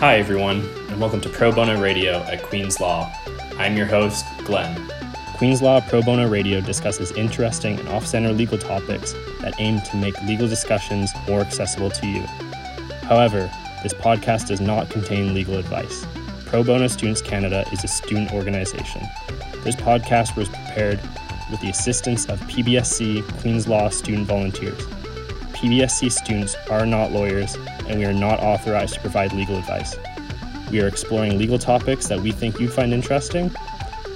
Hi, everyone, and welcome to Pro Bono Radio at Queen's Law. I'm your host, Glenn. Queen's Law Pro Bono Radio discusses interesting and off center legal topics that aim to make legal discussions more accessible to you. However, this podcast does not contain legal advice. Pro Bono Students Canada is a student organization. This podcast was prepared with the assistance of PBSC Queen's Law student volunteers. PBSC students are not lawyers, and we are not authorized to provide legal advice. We are exploring legal topics that we think you'd find interesting,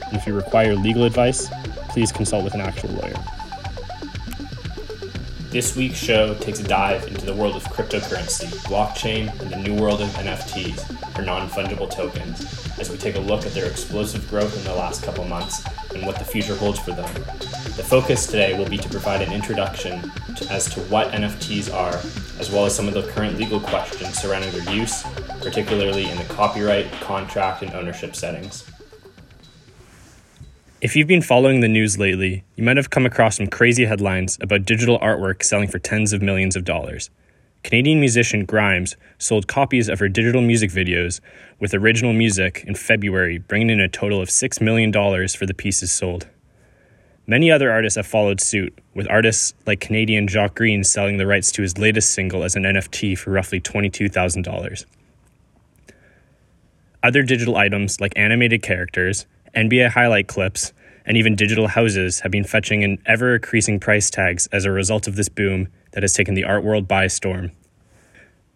and if you require legal advice, please consult with an actual lawyer. This week's show takes a dive into the world of cryptocurrency, blockchain, and the new world of NFTs, or non fungible tokens, as we take a look at their explosive growth in the last couple months and what the future holds for them. The focus today will be to provide an introduction to, as to what NFTs are, as well as some of the current legal questions surrounding their use, particularly in the copyright, contract, and ownership settings. If you've been following the news lately, you might have come across some crazy headlines about digital artwork selling for tens of millions of dollars. Canadian musician Grimes sold copies of her digital music videos with original music in February, bringing in a total of $6 million for the pieces sold. Many other artists have followed suit, with artists like Canadian Jacques Greene selling the rights to his latest single as an NFT for roughly $22,000. Other digital items like animated characters, NBA highlight clips, and even digital houses have been fetching an ever increasing price tags as a result of this boom that has taken the art world by storm.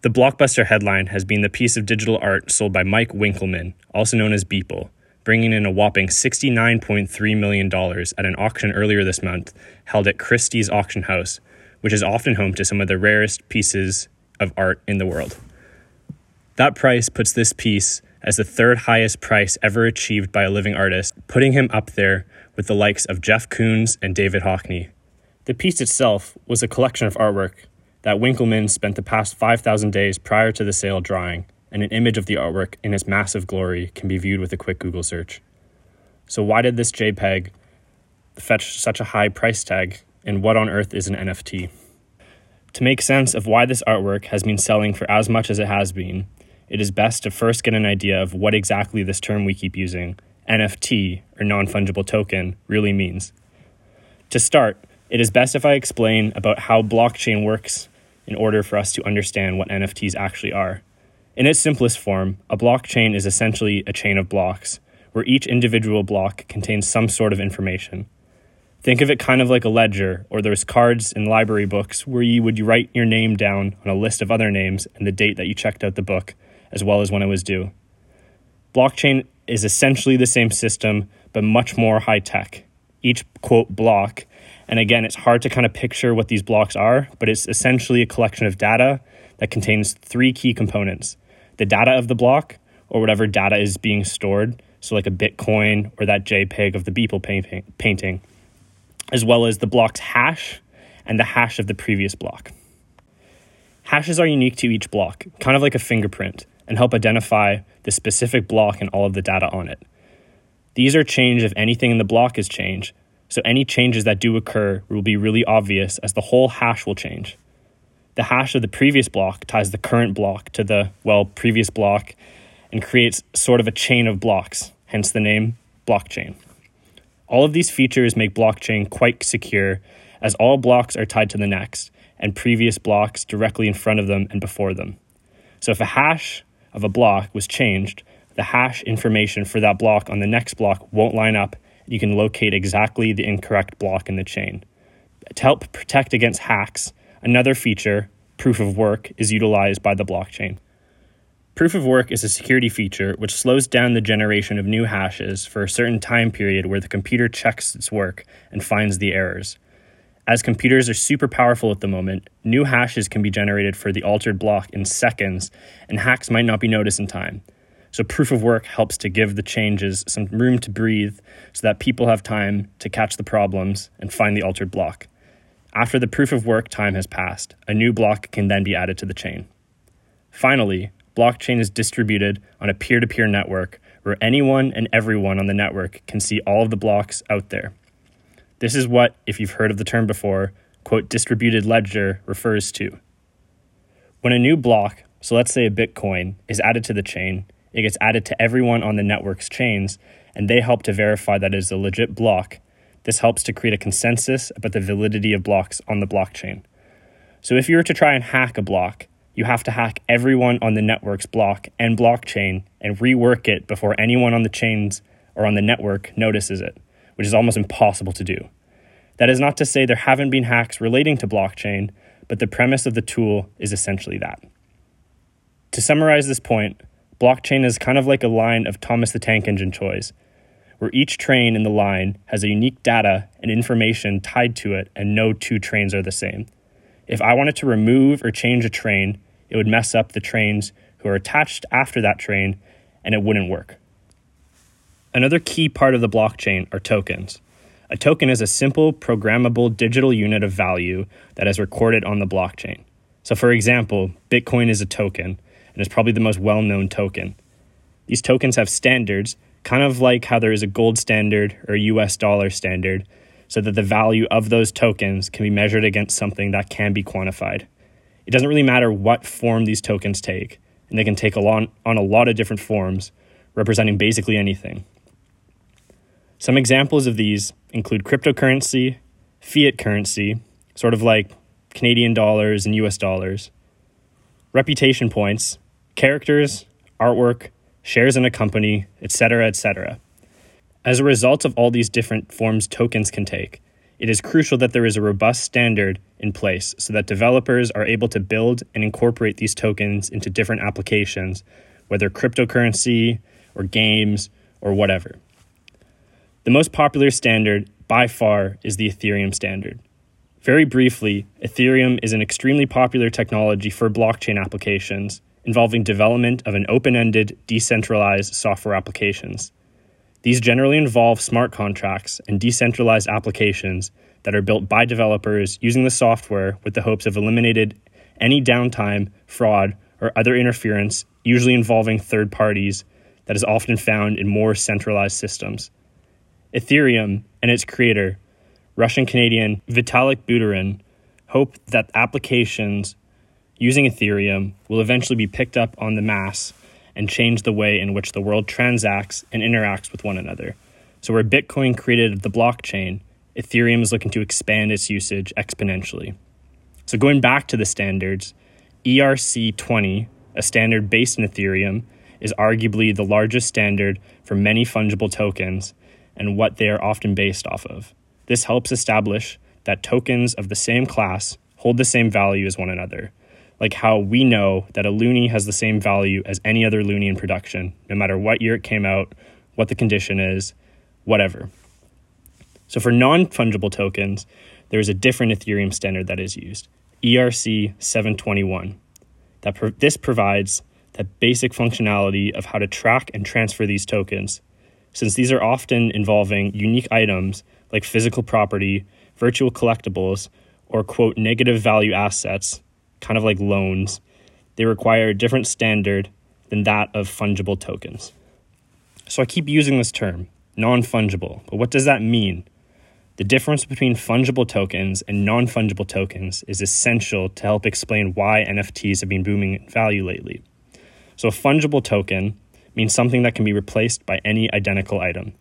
The blockbuster headline has been the piece of digital art sold by Mike Winkelmann, also known as Beeple, bringing in a whopping $69.3 million at an auction earlier this month held at Christie's Auction House, which is often home to some of the rarest pieces of art in the world. That price puts this piece as the third highest price ever achieved by a living artist, putting him up there with the likes of Jeff Koons and David Hockney. The piece itself was a collection of artwork that Winkelmann spent the past 5,000 days prior to the sale drawing, and an image of the artwork in its massive glory can be viewed with a quick Google search. So, why did this JPEG fetch such a high price tag, and what on earth is an NFT? To make sense of why this artwork has been selling for as much as it has been, it is best to first get an idea of what exactly this term we keep using, NFT, or non fungible token, really means. To start, it is best if I explain about how blockchain works in order for us to understand what NFTs actually are. In its simplest form, a blockchain is essentially a chain of blocks, where each individual block contains some sort of information. Think of it kind of like a ledger, or those cards in library books where you would write your name down on a list of other names and the date that you checked out the book as well as when it was due. Blockchain is essentially the same system, but much more high tech. Each quote block, and again, it's hard to kind of picture what these blocks are, but it's essentially a collection of data that contains three key components the data of the block, or whatever data is being stored, so like a Bitcoin or that JPEG of the Beeple painting, as well as the block's hash and the hash of the previous block. Hashes are unique to each block, kind of like a fingerprint and help identify the specific block and all of the data on it. These are changed if anything in the block is changed, so any changes that do occur will be really obvious as the whole hash will change. The hash of the previous block ties the current block to the, well, previous block and creates sort of a chain of blocks, hence the name blockchain. All of these features make blockchain quite secure as all blocks are tied to the next and previous blocks directly in front of them and before them. So if a hash of a block was changed, the hash information for that block on the next block won't line up. You can locate exactly the incorrect block in the chain. To help protect against hacks, another feature, proof of work, is utilized by the blockchain. Proof of work is a security feature which slows down the generation of new hashes for a certain time period where the computer checks its work and finds the errors. As computers are super powerful at the moment, new hashes can be generated for the altered block in seconds, and hacks might not be noticed in time. So, proof of work helps to give the changes some room to breathe so that people have time to catch the problems and find the altered block. After the proof of work time has passed, a new block can then be added to the chain. Finally, blockchain is distributed on a peer to peer network where anyone and everyone on the network can see all of the blocks out there. This is what, if you've heard of the term before, quote, distributed ledger refers to. When a new block, So let's say a Bitcoin is added to the chain, it gets added to everyone on the network's chains, and they help to verify that it is a legit block. This helps to create a consensus about the validity of blocks on the blockchain. So if you were to try and hack a block, you have to hack everyone on the network's block and blockchain and rework it before anyone on the chains or on the network notices it, which is almost impossible to do. That is not to say there haven't been hacks relating to blockchain, but the premise of the tool is essentially that. To summarize this point, blockchain is kind of like a line of Thomas the Tank Engine toys, where each train in the line has a unique data and information tied to it, and no two trains are the same. If I wanted to remove or change a train, it would mess up the trains who are attached after that train, and it wouldn't work. Another key part of the blockchain are tokens. A token is a simple, programmable digital unit of value that is recorded on the blockchain. So, for example, Bitcoin is a token and is probably the most well known token. These tokens have standards, kind of like how there is a gold standard or US dollar standard, so that the value of those tokens can be measured against something that can be quantified. It doesn't really matter what form these tokens take, and they can take a lot, on a lot of different forms, representing basically anything. Some examples of these include cryptocurrency, fiat currency, sort of like Canadian dollars and US dollars, reputation points, characters, artwork, shares in a company, etc., etc. As a result of all these different forms tokens can take, it is crucial that there is a robust standard in place so that developers are able to build and incorporate these tokens into different applications, whether cryptocurrency or games or whatever. The most popular standard by far is the Ethereum standard. Very briefly, Ethereum is an extremely popular technology for blockchain applications involving development of an open ended, decentralized software applications. These generally involve smart contracts and decentralized applications that are built by developers using the software with the hopes of eliminating any downtime, fraud, or other interference, usually involving third parties, that is often found in more centralized systems. Ethereum and its creator, Russian Canadian Vitalik Buterin, hope that applications using Ethereum will eventually be picked up on the mass and change the way in which the world transacts and interacts with one another. So, where Bitcoin created the blockchain, Ethereum is looking to expand its usage exponentially. So, going back to the standards, ERC20, a standard based in Ethereum, is arguably the largest standard for many fungible tokens and what they are often based off of. This helps establish that tokens of the same class hold the same value as one another, like how we know that a loonie has the same value as any other loonie in production, no matter what year it came out, what the condition is, whatever. So for non fungible tokens, there is a different Ethereum standard that is used, ERC 721. That pro- this provides that basic functionality of how to track and transfer these tokens, since these are often involving unique items like physical property, virtual collectibles, or quote negative value assets kind of like loans, they require a different standard than that of fungible tokens. So I keep using this term, non fungible, but what does that mean? The difference between fungible tokens and non fungible tokens is essential to help explain why NFTs have been booming in value lately. So, a fungible token means something that can be replaced by any identical item.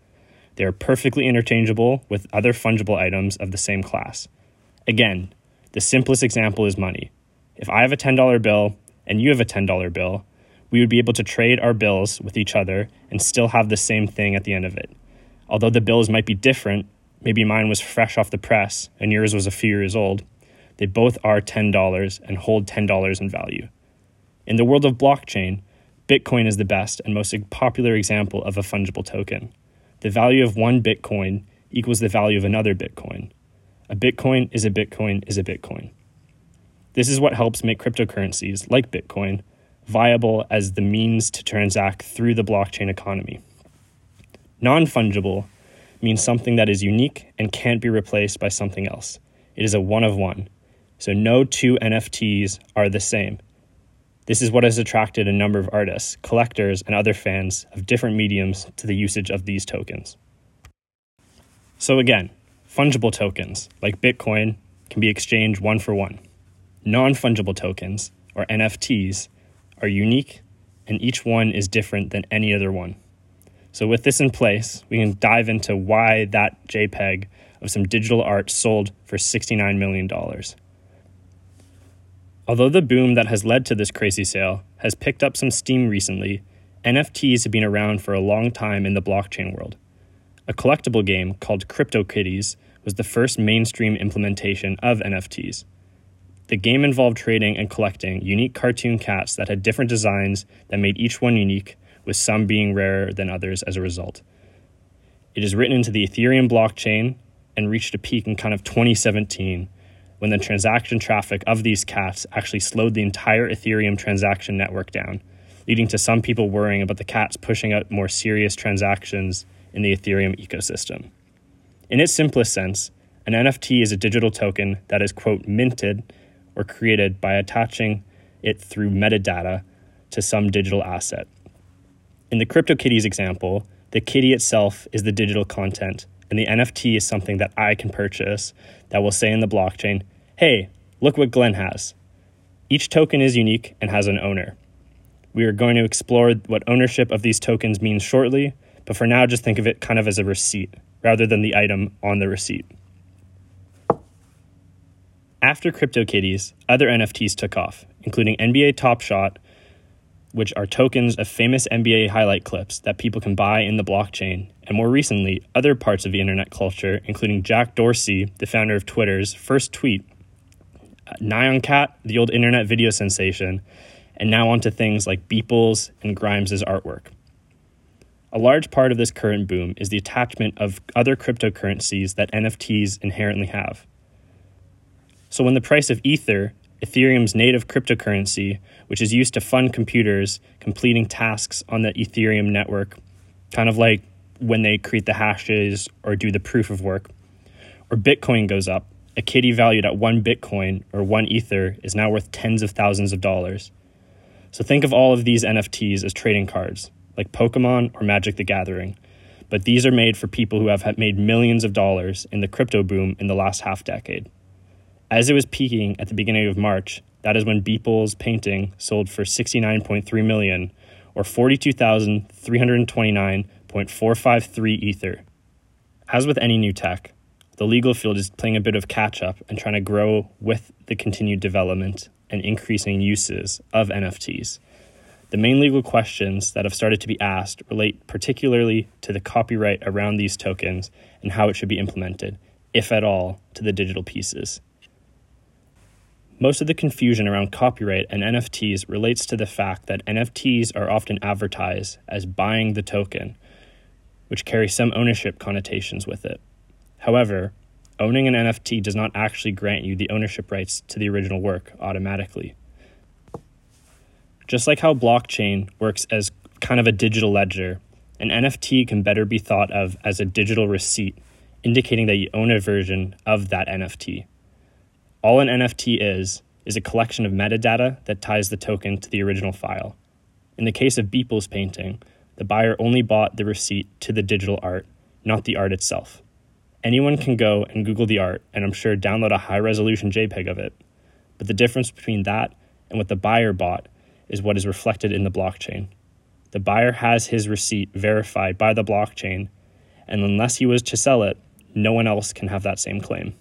They are perfectly interchangeable with other fungible items of the same class. Again, the simplest example is money. If I have a $10 bill and you have a $10 bill, we would be able to trade our bills with each other and still have the same thing at the end of it. Although the bills might be different, maybe mine was fresh off the press and yours was a few years old, they both are $10 and hold $10 in value. In the world of blockchain, Bitcoin is the best and most popular example of a fungible token. The value of one Bitcoin equals the value of another Bitcoin. A Bitcoin is a Bitcoin is a Bitcoin. This is what helps make cryptocurrencies, like Bitcoin, viable as the means to transact through the blockchain economy. Non fungible means something that is unique and can't be replaced by something else. It is a one of one. So no two NFTs are the same. This is what has attracted a number of artists, collectors, and other fans of different mediums to the usage of these tokens. So, again, fungible tokens, like Bitcoin, can be exchanged one for one non fungible tokens, or NFTs, are unique and each one is different than any other one. So, with this in place, we can dive into why that JPEG of some digital art sold for $69 million. Although the boom that has led to this crazy sale has picked up some steam recently, NFTs have been around for a long time in the blockchain world. A collectible game called CryptoKitties was the first mainstream implementation of NFTs. The game involved trading and collecting unique cartoon cats that had different designs that made each one unique, with some being rarer than others as a result. It is written into the Ethereum blockchain and reached a peak in kind of 2017 when the transaction traffic of these cats actually slowed the entire Ethereum transaction network down, leading to some people worrying about the cats pushing out more serious transactions in the Ethereum ecosystem. In its simplest sense, an NFT is a digital token that is, quote, minted or created by attaching it through metadata to some digital asset. In the CryptoKitties example, the kitty itself is the digital content, and the NFT is something that I can purchase that will say in the blockchain, hey, look what Glenn has. Each token is unique and has an owner. We are going to explore what ownership of these tokens means shortly, but for now, just think of it kind of as a receipt rather than the item on the receipt. After CryptoKitties, other NFTs took off, including NBA Top Shot, which are tokens of famous NBA highlight clips that people can buy in the blockchain, and more recently, other parts of the internet culture, including Jack Dorsey, the founder of Twitter's first tweet Nyan Cat, the old internet video sensation, and now onto things like Beeple's and Grimes' artwork. A large part of this current boom is the attachment of other cryptocurrencies that NFTs inherently have. So when the price of Ether, Ethereum's native cryptocurrency, which is used to fund computers completing tasks on the Ethereum network, kind of like when they create the hashes or do the proof of work, or Bitcoin goes up, a kitty valued at one Bitcoin or one Ether is now worth tens of thousands of dollars. So think of all of these NFTs as trading cards, like Pokemon or Magic the Gathering. But these are made for people who have made millions of dollars in the crypto boom in the last half decade. As it was peaking at the beginning of March, that is when Beeple's painting sold for 69.3 million or 42,329.453 ether. As with any new tech, the legal field is playing a bit of catch up and trying to grow with the continued development and increasing uses of NFTs. The main legal questions that have started to be asked relate particularly to the copyright around these tokens and how it should be implemented, if at all, to the digital pieces. Most of the confusion around copyright and NFTs relates to the fact that NFTs are often advertised as buying the token, which carries some ownership connotations with it. However, owning an NFT does not actually grant you the ownership rights to the original work automatically. Just like how blockchain works as kind of a digital ledger, an NFT can better be thought of as a digital receipt, indicating that you own a version of that NFT. All an NFT is, is a collection of metadata that ties the token to the original file. In the case of Beeple's painting, the buyer only bought the receipt to the digital art, not the art itself. Anyone can go and Google the art and I'm sure download a high resolution JPEG of it. But the difference between that and what the buyer bought is what is reflected in the blockchain. The buyer has his receipt verified by the blockchain, and unless he was to sell it, no one else can have that same claim.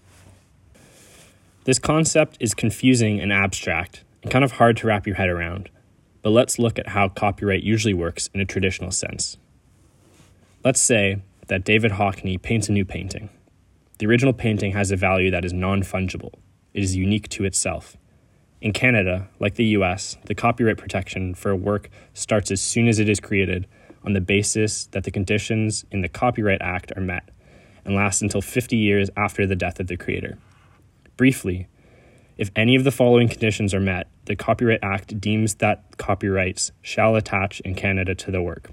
This concept is confusing and abstract and kind of hard to wrap your head around, but let's look at how copyright usually works in a traditional sense. Let's say that David Hockney paints a new painting. The original painting has a value that is non fungible, it is unique to itself. In Canada, like the US, the copyright protection for a work starts as soon as it is created on the basis that the conditions in the Copyright Act are met and lasts until 50 years after the death of the creator. Briefly, if any of the following conditions are met, the Copyright Act deems that copyrights shall attach in Canada to the work.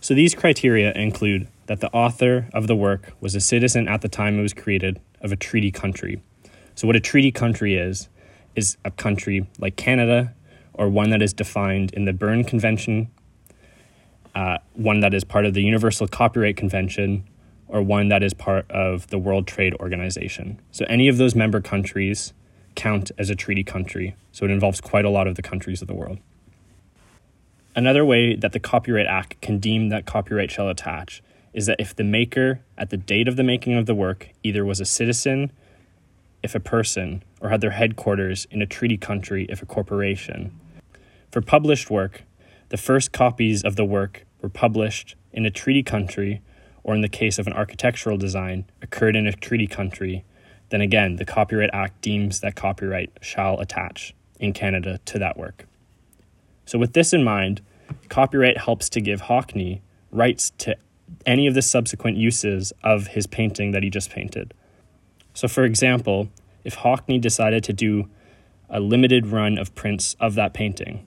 So these criteria include that the author of the work was a citizen at the time it was created of a treaty country. So, what a treaty country is, is a country like Canada or one that is defined in the Berne Convention, uh, one that is part of the Universal Copyright Convention, or one that is part of the World Trade Organization. So, any of those member countries count as a treaty country, so it involves quite a lot of the countries of the world. Another way that the Copyright Act can deem that copyright shall attach is that if the maker, at the date of the making of the work, either was a citizen, if a person, or had their headquarters in a treaty country, if a corporation. For published work, the first copies of the work were published in a treaty country, or in the case of an architectural design, occurred in a treaty country, then again, the Copyright Act deems that copyright shall attach in Canada to that work. So, with this in mind, copyright helps to give Hockney rights to any of the subsequent uses of his painting that he just painted. So, for example, if Hockney decided to do a limited run of prints of that painting,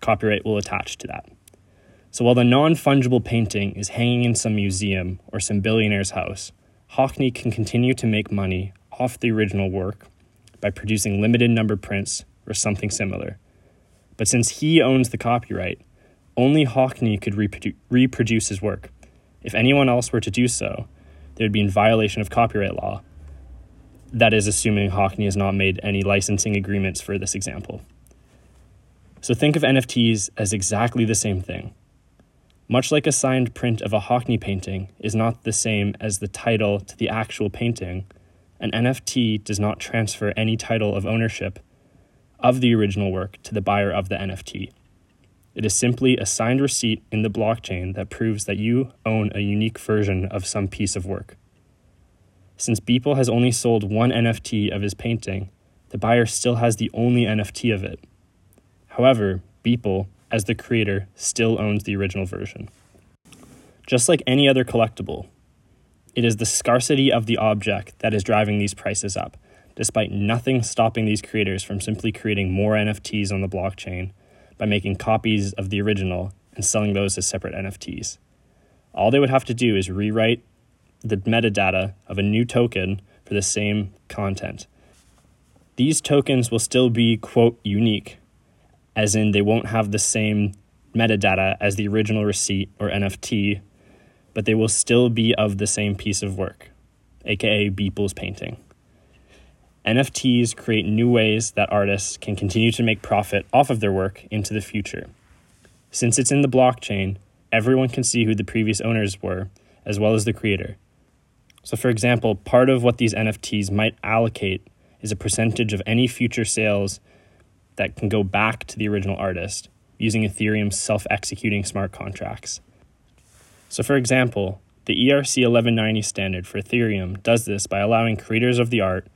copyright will attach to that. So, while the non fungible painting is hanging in some museum or some billionaire's house, Hockney can continue to make money off the original work by producing limited number prints or something similar. But since he owns the copyright, only Hockney could reprodu- reproduce his work. If anyone else were to do so, they would be in violation of copyright law. That is, assuming Hockney has not made any licensing agreements for this example. So think of NFTs as exactly the same thing. Much like a signed print of a Hockney painting is not the same as the title to the actual painting, an NFT does not transfer any title of ownership of the original work to the buyer of the NFT. It is simply a signed receipt in the blockchain that proves that you own a unique version of some piece of work. Since Beeple has only sold one NFT of his painting, the buyer still has the only NFT of it. However, Beeple, as the creator, still owns the original version. Just like any other collectible, it is the scarcity of the object that is driving these prices up, despite nothing stopping these creators from simply creating more NFTs on the blockchain by making copies of the original and selling those as separate NFTs. All they would have to do is rewrite the metadata of a new token for the same content. These tokens will still be, quote, unique, as in they won't have the same metadata as the original receipt or NFT but they will still be of the same piece of work, aka Beeple's painting. NFTs create new ways that artists can continue to make profit off of their work into the future. Since it's in the blockchain, everyone can see who the previous owners were, as well as the creator. So, for example, part of what these NFTs might allocate is a percentage of any future sales that can go back to the original artist using Ethereum's self executing smart contracts. So, for example, the ERC 1190 standard for Ethereum does this by allowing creators of the art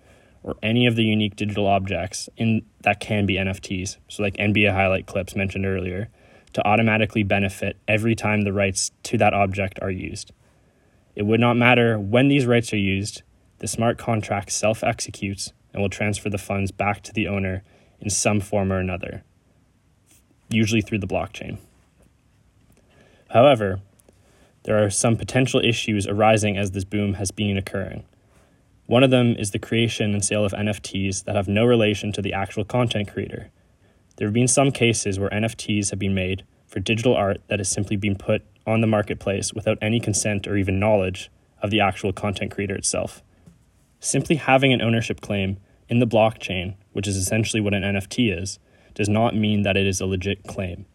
or any of the unique digital objects in that can be NFTs, so like NBA highlight clips mentioned earlier, to automatically benefit every time the rights to that object are used. It would not matter when these rights are used, the smart contract self executes and will transfer the funds back to the owner in some form or another, usually through the blockchain. However, there are some potential issues arising as this boom has been occurring. One of them is the creation and sale of NFTs that have no relation to the actual content creator. There have been some cases where NFTs have been made for digital art that has simply been put on the marketplace without any consent or even knowledge of the actual content creator itself. Simply having an ownership claim in the blockchain, which is essentially what an NFT is, does not mean that it is a legit claim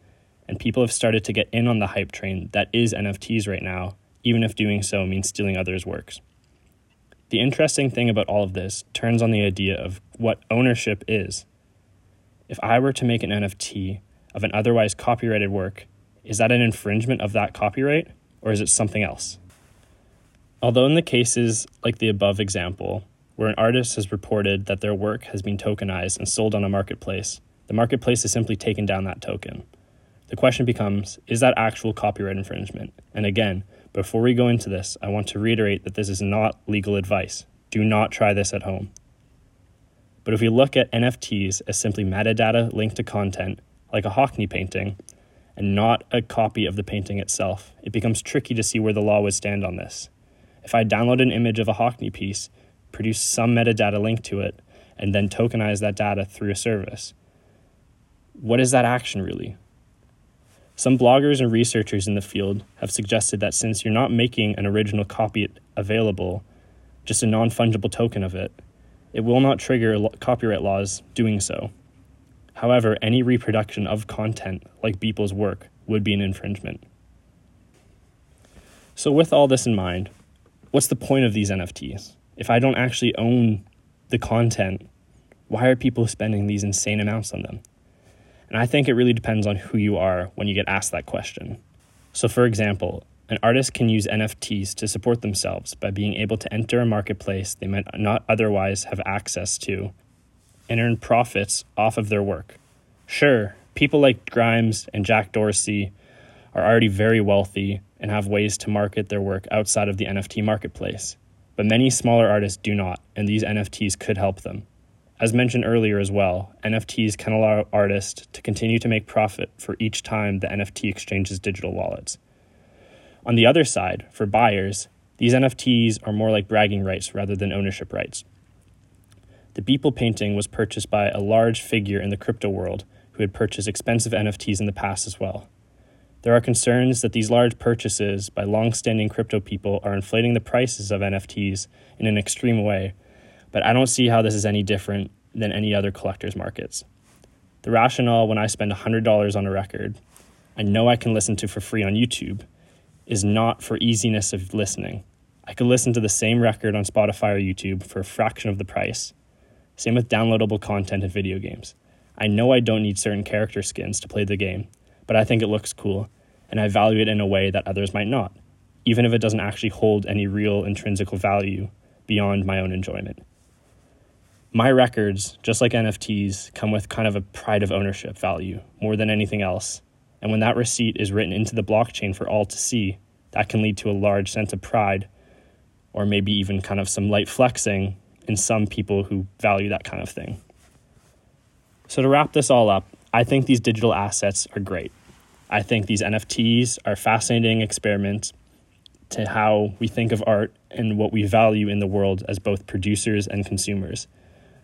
and people have started to get in on the hype train that is NFTs right now, even if doing so means stealing others' works. The interesting thing about all of this turns on the idea of what ownership is. If I were to make an NFT of an otherwise copyrighted work, is that an infringement of that copyright, or is it something else? Although, in the cases like the above example, where an artist has reported that their work has been tokenized and sold on a marketplace, the marketplace has simply taken down that token. The question becomes is that actual copyright infringement? And again, before we go into this, I want to reiterate that this is not legal advice. Do not try this at home. But if we look at NFTs as simply metadata linked to content, like a Hockney painting, and not a copy of the painting itself, it becomes tricky to see where the law would stand on this. If I download an image of a Hockney piece, produce some metadata linked to it, and then tokenize that data through a service, what is that action really? Some bloggers and researchers in the field have suggested that since you're not making an original copy available, just a non fungible token of it, It will not trigger copyright laws doing so. However, any reproduction of content like Beeple's work would be an infringement. So, with all this in mind, what's the point of these NFTs? If I don't actually own the content, why are people spending these insane amounts on them? And I think it really depends on who you are when you get asked that question. So, for example, an artist can use NFTs to support themselves by being able to enter a marketplace they might not otherwise have access to and earn profits off of their work. Sure, people like Grimes and Jack Dorsey are already very wealthy and have ways to market their work outside of the NFT marketplace, but many smaller artists do not, and these NFTs could help them. As mentioned earlier as well, NFTs can allow artists to continue to make profit for each time the NFT exchanges digital wallets. On the other side, for buyers, these NFTs are more like bragging rights rather than ownership rights. The Beeple painting was purchased by a large figure in the crypto world who had purchased expensive NFTs in the past as well. There are concerns that these large purchases by long standing crypto people are inflating the prices of NFTs in an extreme way but I don't see how this is any different than any other collector's markets. The rationale when I spend $100 on a record, I know I can listen to for free on YouTube, is not for easiness of listening. I could listen to the same record on Spotify or YouTube for a fraction of the price. Same with downloadable content in video games. I know I don't need certain character skins to play the game, but I think it looks cool, and I value it in a way that others might not, even if it doesn't actually hold any real intrinsic value beyond my own enjoyment my records, just like NFTs, come with kind of a pride of ownership value more than anything else. And when that receipt is written into the blockchain for all to see, that can lead to a large sense of pride or maybe even kind of some light flexing in some people who value that kind of thing. So, to wrap this all up, I think these digital assets are great. I think these NFTs are fascinating experiments to how we think of art and what we value in the world as both producers and consumers.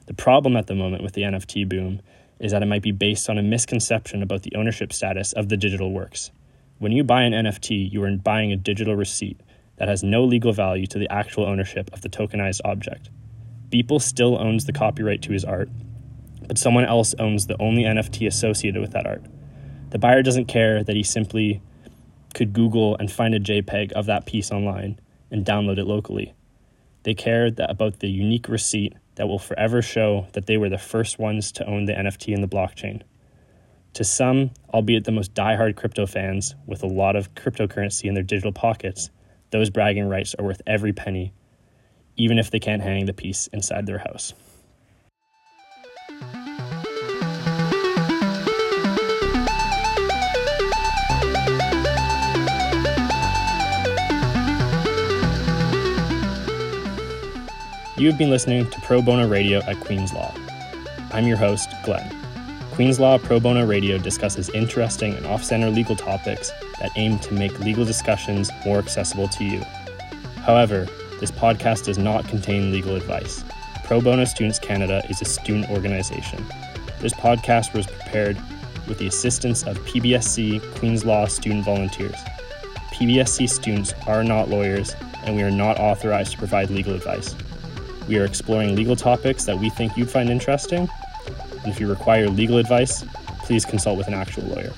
The problem at the moment with the NFT boom is that it might be based on a misconception about the ownership status of the digital works. When you buy an NFT, you are buying a digital receipt that has no legal value to the actual ownership of the tokenized object. Beeple still owns the copyright to his art, but someone else owns the only NFT associated with that art. The buyer doesn't care that he simply could Google and find a JPEG of that piece online and download it locally. They care about the unique receipt that will forever show that they were the first ones to own the NFT in the blockchain. To some, albeit the most die-hard crypto fans with a lot of cryptocurrency in their digital pockets, those bragging rights are worth every penny, even if they can't hang the piece inside their house. You have been listening to Pro Bono Radio at Queen's Law. I'm your host, Glenn. Queen's Law Pro Bono Radio discusses interesting and off center legal topics that aim to make legal discussions more accessible to you. However, this podcast does not contain legal advice. Pro Bono Students Canada is a student organization. This podcast was prepared with the assistance of PBSC Queen's Law student volunteers. PBSC students are not lawyers, and we are not authorized to provide legal advice. We are exploring legal topics that we think you'd find interesting. And if you require legal advice, please consult with an actual lawyer.